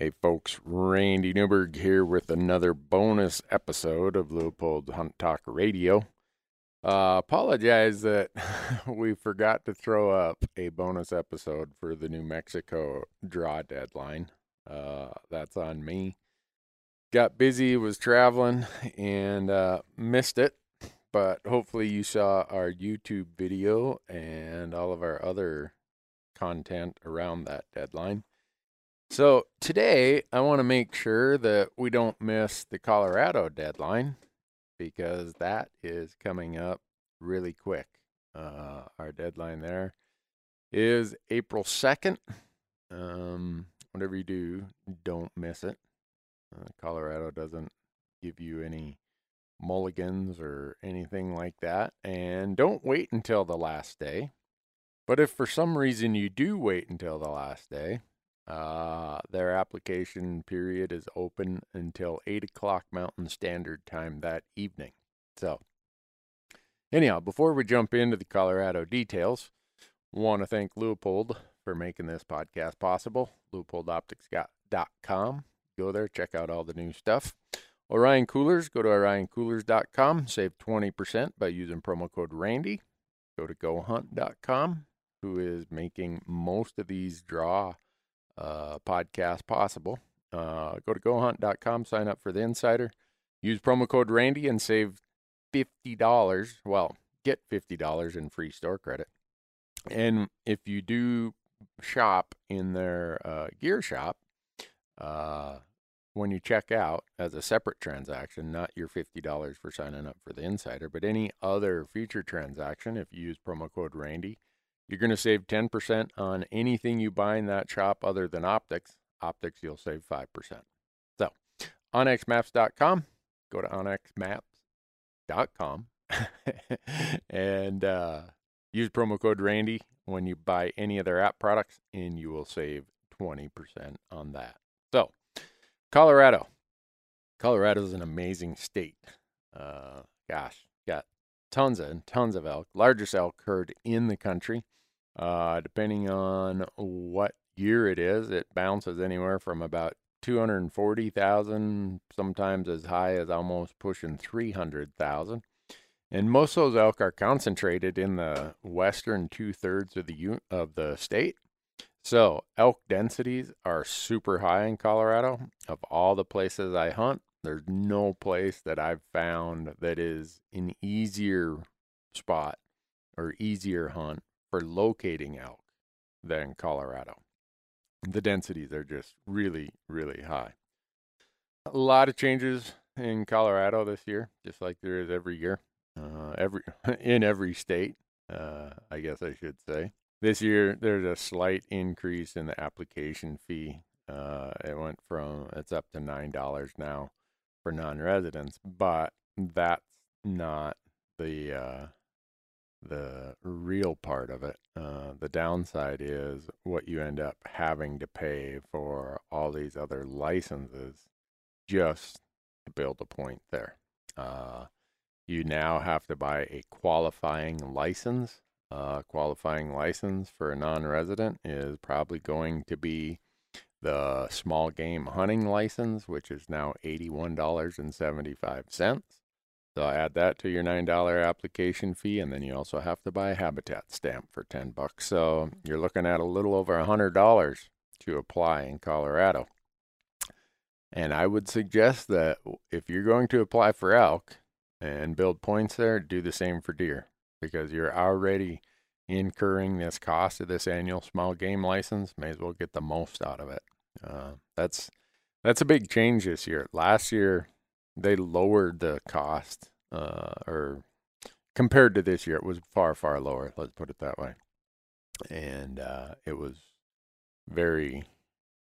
Hey folks, Randy Newberg here with another bonus episode of Leupold Hunt Talk Radio. Uh, apologize that we forgot to throw up a bonus episode for the New Mexico draw deadline. Uh, that's on me. Got busy, was traveling, and uh, missed it. But hopefully, you saw our YouTube video and all of our other content around that deadline. So today I want to make sure that we don't miss the Colorado deadline because that is coming up really quick. Uh, our deadline there is April 2nd. Um, whatever you do, don't miss it. Uh, Colorado doesn't give you any mulligans or anything like that. And don't wait until the last day. But if for some reason you do wait until the last day, uh, their application period is open until 8 o'clock Mountain Standard Time that evening. So, anyhow, before we jump into the Colorado details, want to thank Leupold for making this podcast possible. LeupoldOptics.com. Go there, check out all the new stuff. Orion Coolers, go to orioncoolers.com, save 20% by using promo code RANDY. Go to gohunt.com, who is making most of these draw uh, podcast possible. Uh, go to gohunt.com, sign up for the insider, use promo code Randy, and save $50. Well, get $50 in free store credit. And if you do shop in their uh, gear shop, uh, when you check out as a separate transaction, not your $50 for signing up for the insider, but any other future transaction, if you use promo code Randy, you're going to save 10% on anything you buy in that shop other than optics. Optics, you'll save 5%. So, onxmaps.com, go to onxmaps.com and uh, use promo code Randy when you buy any of their app products, and you will save 20% on that. So, Colorado. Colorado is an amazing state. Uh, gosh, got tons and tons of elk, largest elk herd in the country. Uh, depending on what year it is, it bounces anywhere from about 240,000, sometimes as high as almost pushing 300,000. And most of those elk are concentrated in the western two thirds of the of the state. So elk densities are super high in Colorado. Of all the places I hunt, there's no place that I've found that is an easier spot or easier hunt for locating elk than Colorado. The densities are just really, really high. A lot of changes in Colorado this year, just like there is every year, uh, every in every state. Uh, I guess I should say. This year, there's a slight increase in the application fee. Uh, it went from it's up to nine dollars now for non-residents, but that's not the uh, the real part of it. Uh, the downside is what you end up having to pay for all these other licenses just to build a point there. Uh, you now have to buy a qualifying license. Uh, qualifying license for a non resident is probably going to be the small game hunting license, which is now $81.75. So add that to your $9 application fee, and then you also have to buy a habitat stamp for 10 bucks. So you're looking at a little over $100 to apply in Colorado. And I would suggest that if you're going to apply for elk and build points there, do the same for deer because you're already incurring this cost of this annual small game license. May as well get the most out of it. Uh, that's that's a big change this year. Last year, they lowered the cost, uh, or compared to this year, it was far far lower. Let's put it that way, and uh, it was very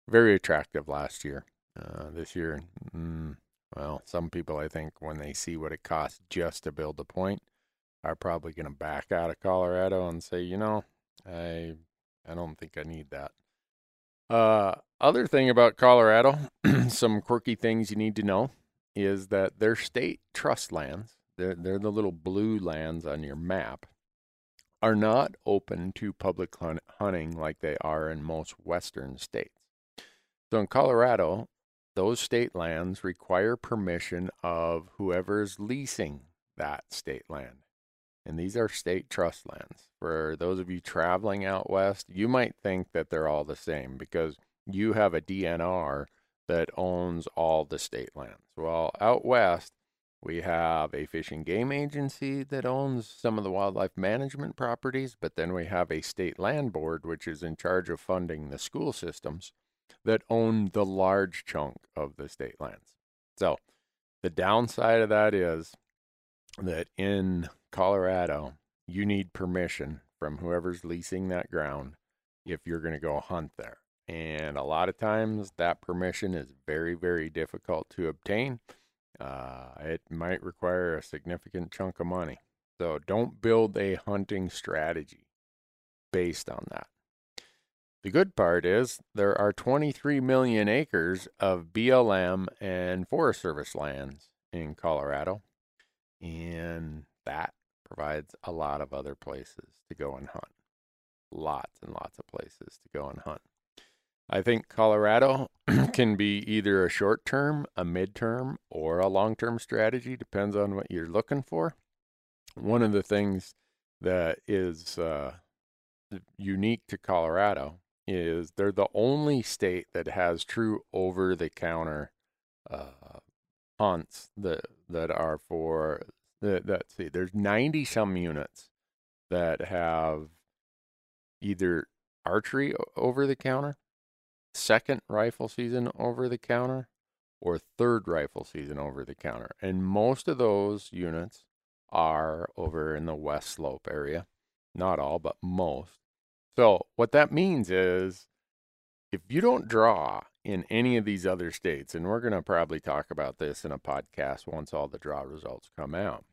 very attractive last year. Uh, this year, mm, well, some people I think when they see what it costs just to build a point, are probably going to back out of Colorado and say, you know, I I don't think I need that. Uh, other thing about Colorado, some quirky things you need to know is that their state trust lands, they're, they're the little blue lands on your map, are not open to public hunting like they are in most western states. So in Colorado, those state lands require permission of whoever's leasing that state land. And these are state trust lands. For those of you traveling out west, you might think that they're all the same because you have a DNR that owns all the state lands. Well, out west, we have a fish and game agency that owns some of the wildlife management properties, but then we have a state land board, which is in charge of funding the school systems that own the large chunk of the state lands. So the downside of that is that in Colorado, you need permission from whoever's leasing that ground if you're going to go hunt there. And a lot of times that permission is very, very difficult to obtain. Uh, it might require a significant chunk of money. So don't build a hunting strategy based on that. The good part is there are 23 million acres of BLM and Forest Service lands in Colorado, and that provides a lot of other places to go and hunt. Lots and lots of places to go and hunt. I think Colorado can be either a short term, a midterm, or a long term strategy, depends on what you're looking for. One of the things that is uh, unique to Colorado is they're the only state that has true over the counter uh, hunts that that are for that let's see there's 90 some units that have either archery over the counter second rifle season over the counter or third rifle season over the counter and most of those units are over in the west slope area not all but most so what that means is if you don't draw in any of these other states, and we're going to probably talk about this in a podcast once all the draw results come out,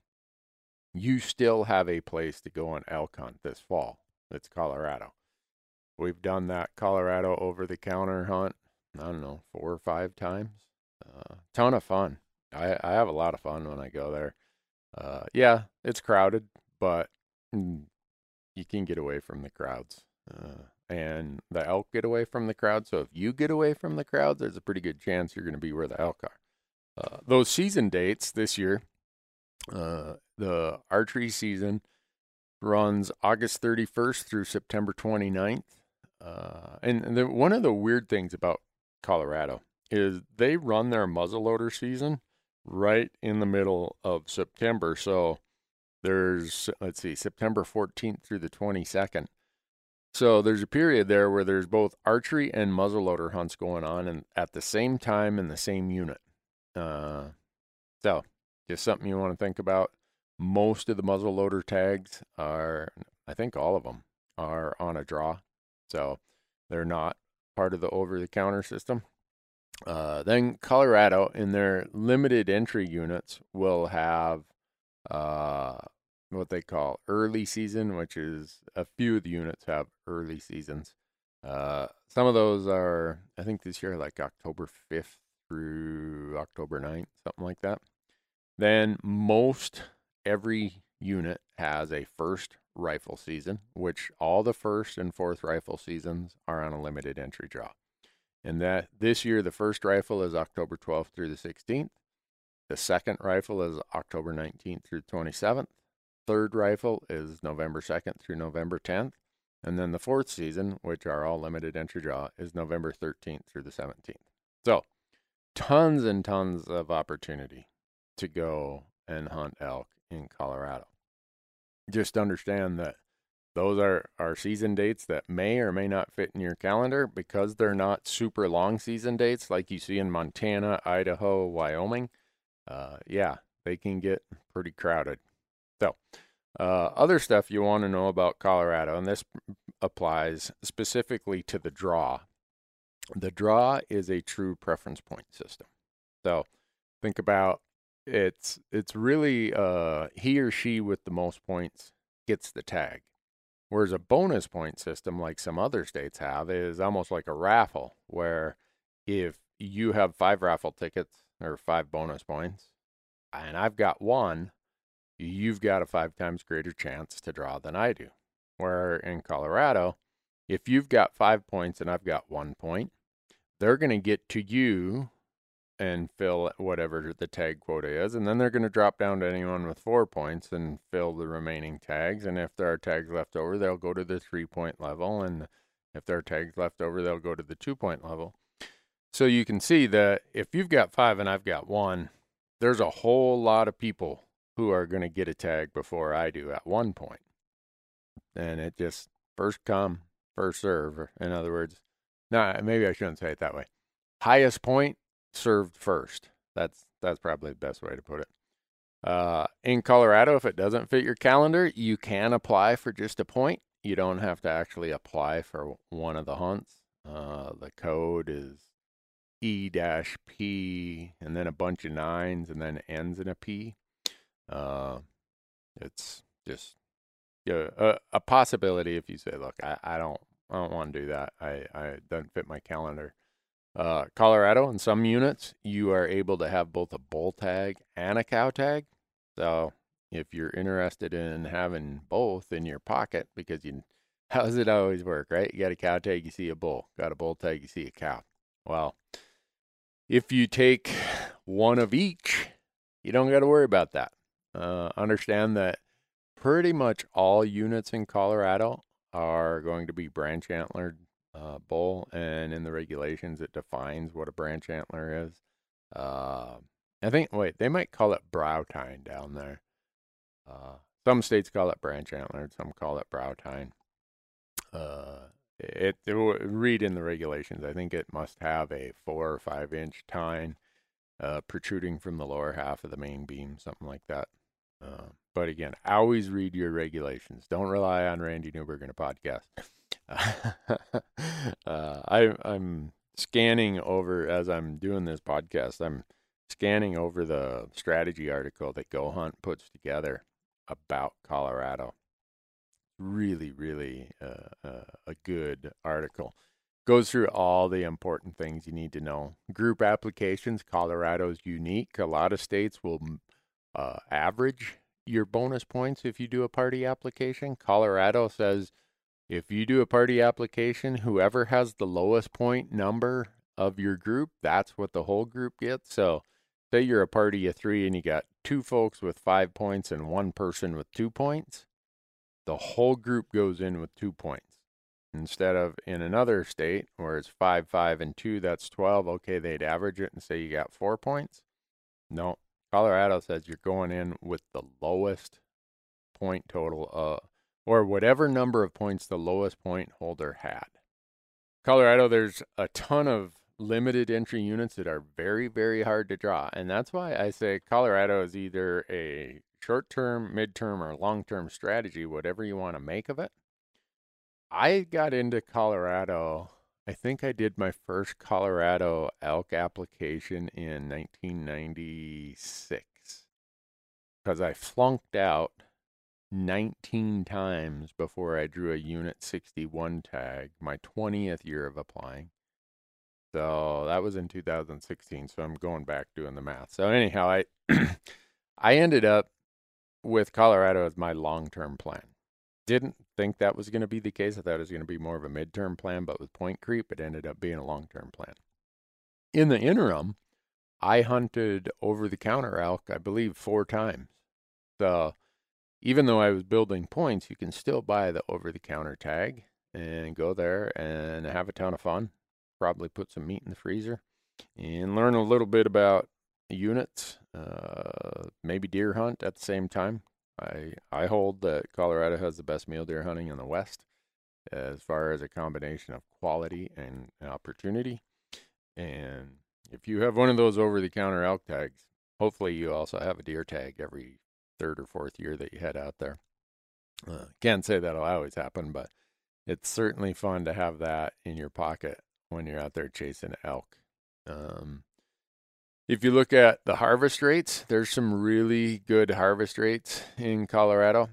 you still have a place to go on elk hunt this fall. It's Colorado. We've done that Colorado over the counter hunt, I don't know, four or five times. Uh, ton of fun. I, I have a lot of fun when I go there. Uh, yeah, it's crowded, but mm, you can get away from the crowds. Uh, and the elk get away from the crowd. So if you get away from the crowd, there's a pretty good chance you're going to be where the elk are. Uh, those season dates this year, uh, the archery season runs August 31st through September 29th. Uh, and, the, one of the weird things about Colorado is they run their muzzleloader season right in the middle of September. So there's, let's see, September 14th through the 22nd so there's a period there where there's both archery and muzzleloader hunts going on and at the same time in the same unit. Uh, so just something you want to think about. Most of the muzzleloader tags are, I think all of them are on a draw. So they're not part of the over the counter system. Uh, then Colorado, in their limited entry units, will have uh, what they call early season, which is a few of the units have early seasons. Uh, some of those are, I think this year, like October 5th through October 9th, something like that. Then most every unit has a first rifle season, which all the first and fourth rifle seasons are on a limited entry draw. And that this year, the first rifle is October 12th through the 16th. The second rifle is October 19th through 27th third rifle is November 2nd through November 10th. And then the fourth season, which are all limited entry draw, is November 13th through the 17th. So, tons and tons of opportunity to go and hunt elk in Colorado. Just understand that those are, are season dates that may or may not fit in your calendar because they're not super long season dates like you see in Montana, Idaho, Wyoming. Uh, yeah, they can get pretty crowded. So, uh, other stuff you want to know about Colorado, and this applies specifically to the draw. The draw is a true preference point system. So, think about it's it's really uh, he or she with the most points gets the tag. Whereas a bonus point system, like some other states have, is almost like a raffle, where if you have five raffle tickets or five bonus points, and I've got one, you've got a five times greater chance to draw than I do. Where in Colorado, if you've got five points and I've got one point, they're going to get to you and fill whatever the tag quota is. And then they're going to drop down to anyone with four points and fill the remaining tags. And if there are tags left over, they'll go to the three point level. And if there are tags left over, they'll go to the two point level. So you can see that if you've got five and I've got one, there's a whole lot of people who are going to get a tag before I do at one point. And it just first come, first serve. In other words, no, maybe I shouldn't say it that way. Highest point served first. That's that's probably the best way to put it. Uh, in Colorado, if it doesn't fit your calendar, you can apply for just a point. You don't have to actually apply for one of the hunts. Uh, the code is E dash P and then a bunch of nines and then ends in a P. Uh, it's just yeah, a, a possibility if you say, look, I, I don't I don't want to do that. I, I it doesn't fit my calendar. Uh, Colorado, in some units, you are able to have both a bull tag and a cow tag. So if you're interested in having both in your pocket, because you, how does it always work, right? You got a cow tag, you see a bull. Got a bull tag, you see a cow. Well, if you take one of each, you don't got to worry about that. Uh, understand that pretty much all units in Colorado are going to be branch antlered uh, bull, and in the regulations, it defines what a branch antler is. Uh, I think, wait, they might call it brow tine down there. Uh, some states call it branch antler, some call it brow tine. Uh, it, it, read in the regulations. I think it must have a four or five inch tine uh, protruding from the lower half of the main beam, something like that. Uh, but again, always read your regulations. Don't rely on Randy Newberg in a podcast. uh, I, I'm scanning over as I'm doing this podcast. I'm scanning over the strategy article that Go Hunt puts together about Colorado. Really, really uh, uh, a good article. Goes through all the important things you need to know. Group applications, Colorado's unique. A lot of states will uh, average your bonus points if you do a party application. Colorado says if you do a party application, whoever has the lowest point number of your group, that's what the whole group gets. So, say you're a party of three and you got two folks with five points and one person with two points, the whole group goes in with two points. Instead of in another state where it's five, five, and two, that's 12. Okay, they'd average it and say you got four points. No, Colorado says you're going in with the lowest point total uh, or whatever number of points the lowest point holder had. Colorado, there's a ton of limited entry units that are very, very hard to draw. And that's why I say Colorado is either a short term, mid term, or long term strategy, whatever you want to make of it. I got into Colorado. I think I did my first Colorado elk application in 1996 because I flunked out 19 times before I drew a Unit 61 tag, my 20th year of applying. So that was in 2016. So I'm going back doing the math. So anyhow, I I ended up with Colorado as my long-term plan. Didn't think that was going to be the case. I thought it was going to be more of a midterm plan, but with point creep, it ended up being a long-term plan. In the interim, I hunted over the counter elk, I believe, four times. So even though I was building points, you can still buy the over the counter tag and go there and have a ton of fun. Probably put some meat in the freezer and learn a little bit about units, uh, maybe deer hunt at the same time. I I hold that Colorado has the best mule deer hunting in the West as far as a combination of quality and opportunity. And if you have one of those over the counter elk tags, hopefully you also have a deer tag every third or fourth year that you head out there. Uh, can't say that'll always happen, but it's certainly fun to have that in your pocket when you're out there chasing elk. Um, if you look at the harvest rates, there's some really good harvest rates in Colorado,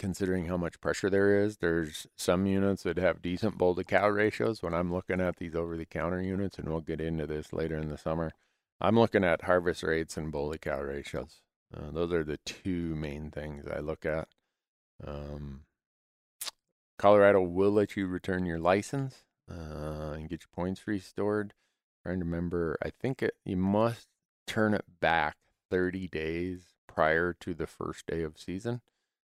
considering how much pressure there is. There's some units that have decent bull to cow ratios. When I'm looking at these over the counter units, and we'll get into this later in the summer, I'm looking at harvest rates and bull to cow ratios. Uh, those are the two main things I look at. Um, Colorado will let you return your license. uh, and get your points restored. Trying to remember, I think it, you must turn it back 30 days prior to the first day of season.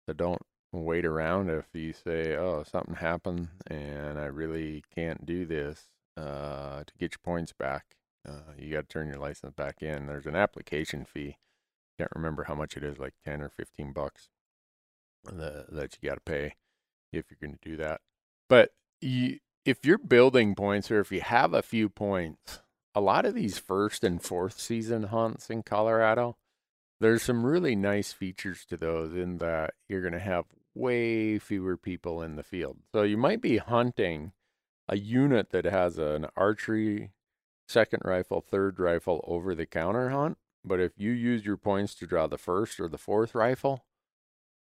So don't wait around if you say, oh, something happened and I really can't do this uh, to get your points back. Uh, you got to turn your license back in. There's an application fee. Can't remember how much it is, like 10 or 15 bucks that, that you got to pay if you're going to do that. But you, if you're building points or if you have a few points, a lot of these first and fourth season hunts in Colorado, there's some really nice features to those in that you're going to have way fewer people in the field. So you might be hunting a unit that has an archery second rifle, third rifle over the counter hunt, but if you use your points to draw the first or the fourth rifle,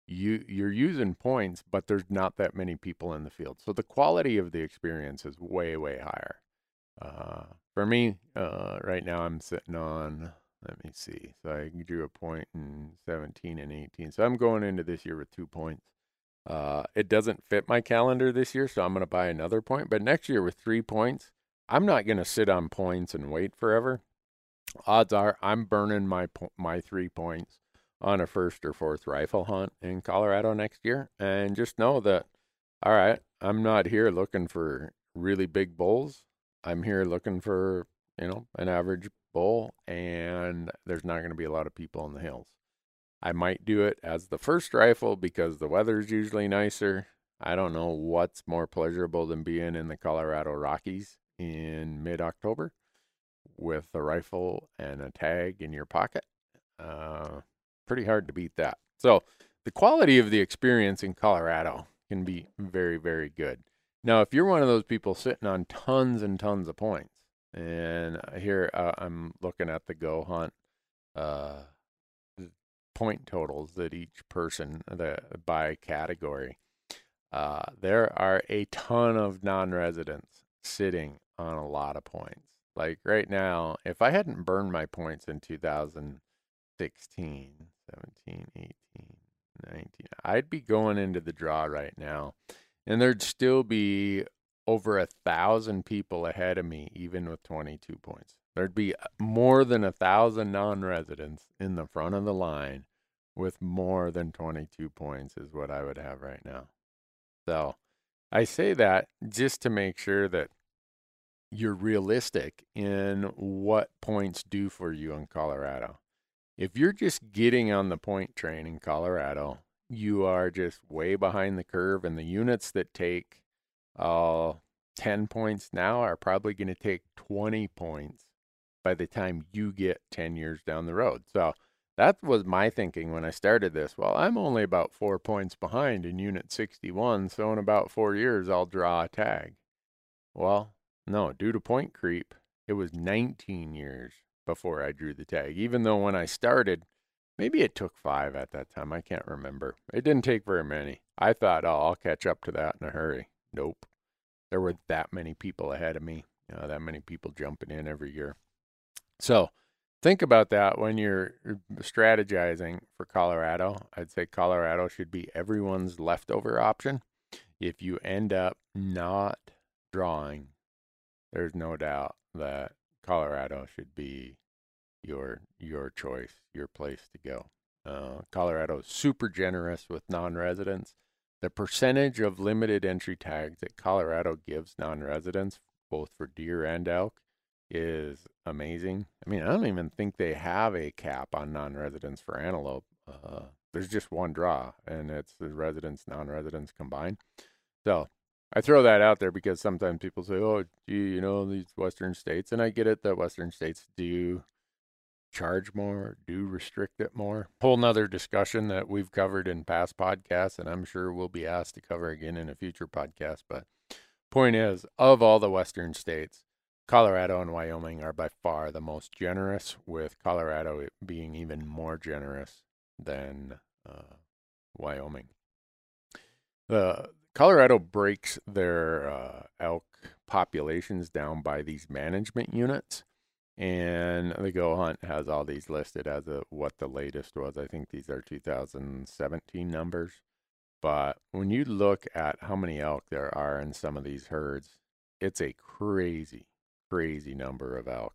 you you're using points, but there's not that many people in the field. So the quality of the experience is way way higher. Uh, for me, uh, right now I'm sitting on let me see. So I drew a point in 17 and 18. So I'm going into this year with two points. Uh, it doesn't fit my calendar this year, so I'm going to buy another point. But next year with three points, I'm not going to sit on points and wait forever. Odds are I'm burning my my three points on a first or fourth rifle hunt in Colorado next year, and just know that all right, I'm not here looking for really big bulls. I'm here looking for you know an average bull, and there's not going to be a lot of people in the hills. I might do it as the first rifle because the weather's usually nicer. I don't know what's more pleasurable than being in the Colorado Rockies in mid October with a rifle and a tag in your pocket. Uh, pretty hard to beat that. So, the quality of the experience in Colorado can be very, very good. Now, if you're one of those people sitting on tons and tons of points, and here uh, I'm looking at the Go Hunt uh, point totals that each person that by category. Uh, there are a ton of non-residents sitting on a lot of points. Like right now, if I hadn't burned my points in 2016, 17, 18, 19, I'd be going into the draw right now, and there'd still be over a thousand people ahead of me, even with 22 points. There'd be uh, more than a thousand non residents in the front of the line with more than 22 points, is what I would have right now. So I say that just to make sure that you're realistic in what points do for you in Colorado. If you're just getting on the point train in Colorado, you are just way behind the curve, and the units that take uh, 10 points now are probably going to take 20 points by the time you get 10 years down the road. So that was my thinking when I started this. Well, I'm only about four points behind in Unit 61, so in about four years, I'll draw a tag. Well, no, due to point creep, it was 19 years before I drew the tag, even though when I started, maybe it took five at that time. I can't remember. It didn't take very many. I thought, oh, I'll catch up to that in a hurry. Nope. There were that many people ahead of me, you know, that many people jumping in every year. So think about that when you're uh, strategizing for Colorado. I'd say Colorado should be everyone's leftover option. If you end up not drawing, there's no doubt that Colorado should be your your choice, your place to go. Uh, Colorado is super generous with non-residents. The percentage of limited entry tags that Colorado gives non-residents, both for deer and elk, is amazing. I mean, I don't even think they have a cap on non-residents for antelope. Uh, there's just one draw, and it's the residents, non-residents combined. So I throw that out there because sometimes people say, "Oh, gee, you know these Western states," and I get it that Western states do charge more, do restrict it more. Whole nother discussion that we've covered in past podcasts, and I'm sure we'll be asked to cover again in a future podcast. But point is, of all the Western states, Colorado and Wyoming are by far the most generous, with Colorado being even more generous than uh, Wyoming. The Colorado breaks their uh, elk populations down by these management units and the Go Hunt has all these listed as a, what the latest was. I think these are 2017 numbers. But when you look at how many elk there are in some of these herds, it's a crazy, crazy number of elk.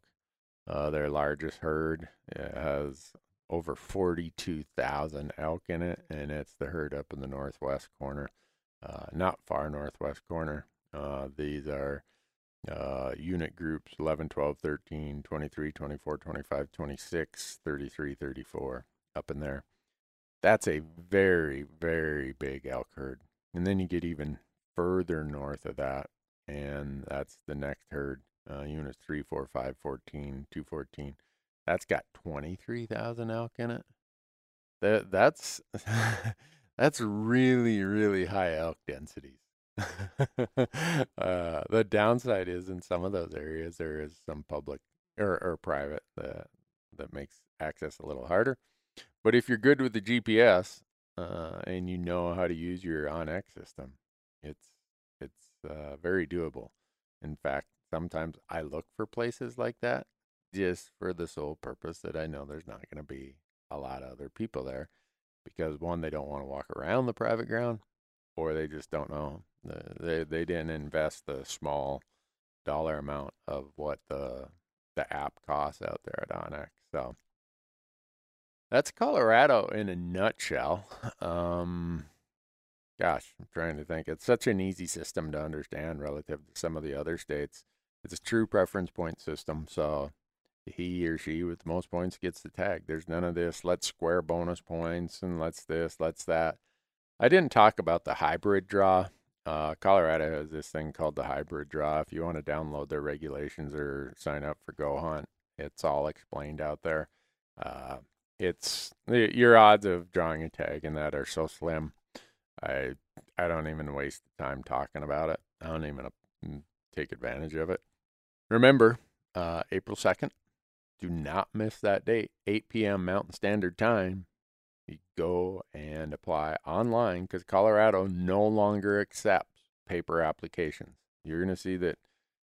Uh, their largest herd has over 42,000 elk in it, and it's the herd up in the northwest corner, uh, not far northwest corner. Uh, these are uh, unit groups 11, 12, 13, 23, 24, 25, 26, 33, 34, up in there. That's a very, very big elk herd. And then you get even further north of that, and that's the next herd, uh, units 3, 4, 5, 14, 214. That's got 23,000 elk in it. That that's that's really really high elk densities. uh, the downside is in some of those areas there is some public or, or private that that makes access a little harder. But if you're good with the GPS uh, and you know how to use your onX system, it's it's uh, very doable. In fact, sometimes I look for places like that just for the sole purpose that I know there's not going to be a lot of other people there because one, they don't want to walk around the private ground, or they just don't know. They they didn't invest the small dollar amount of what the the app costs out there at onX. So that's Colorado in a nutshell. Um, gosh, I'm trying to think. It's such an easy system to understand relative to some of the other states. It's a true preference point system. So he or she with the most points gets the tag. There's none of this, let's square bonus points and let's this, let's that. I didn't talk about the hybrid draw. Uh, Colorado has this thing called the hybrid draw. If you want to download their regulations or sign up for Go Hunt, it's all explained out there. Uh, it's your odds of drawing a tag in that are so slim. I I don't even waste time talking about it. I don't even mm, take advantage of it. Remember, uh, April second, do not miss that date, 8 p.m. Mountain Standard Time. You go and apply online because Colorado no longer accepts paper applications. You're going to see that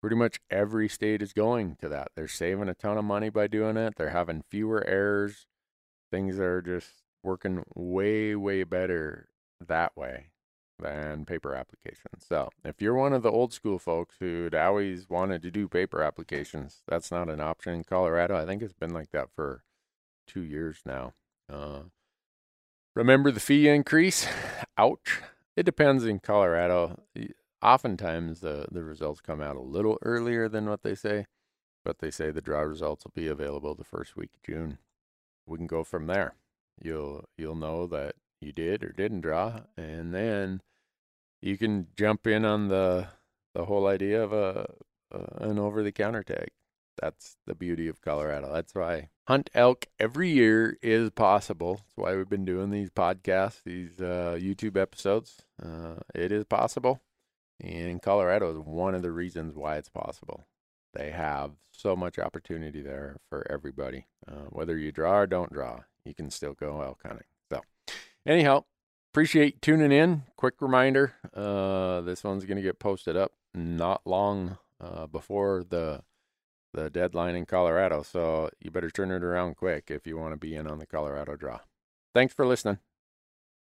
pretty much every state is going to that. They're saving a ton of money by doing it. They're having fewer errors. Things are just working way, way better that way than paper applications. So if you're one of the old school folks who'd always wanted to do paper applications, that's not an option in Colorado. I think it's been like that for two years now. Uh, remember the fee increase? Ouch. It depends in Colorado. Oftentimes the, the results come out a little earlier than what they say, but they say the draw results will be available the first week of June. We can go from there. You'll you'll know that you did or didn't draw, and then you can jump in on the the whole idea of a, an over the counter tag. That's the beauty of Colorado. That's why hunt elk every year is possible. That's why we've been doing these podcasts, these uh, YouTube episodes. Uh, it is possible, and Colorado is one of the reasons why it's possible. They have so much opportunity there for everybody. Uh, whether you draw or don't draw, you can still go elk hunting. So, anyhow, appreciate tuning in. Quick reminder uh, this one's going to get posted up not long uh, before the the deadline in Colorado. So you better turn it around quick if you want to be in on the Colorado draw. Thanks for listening.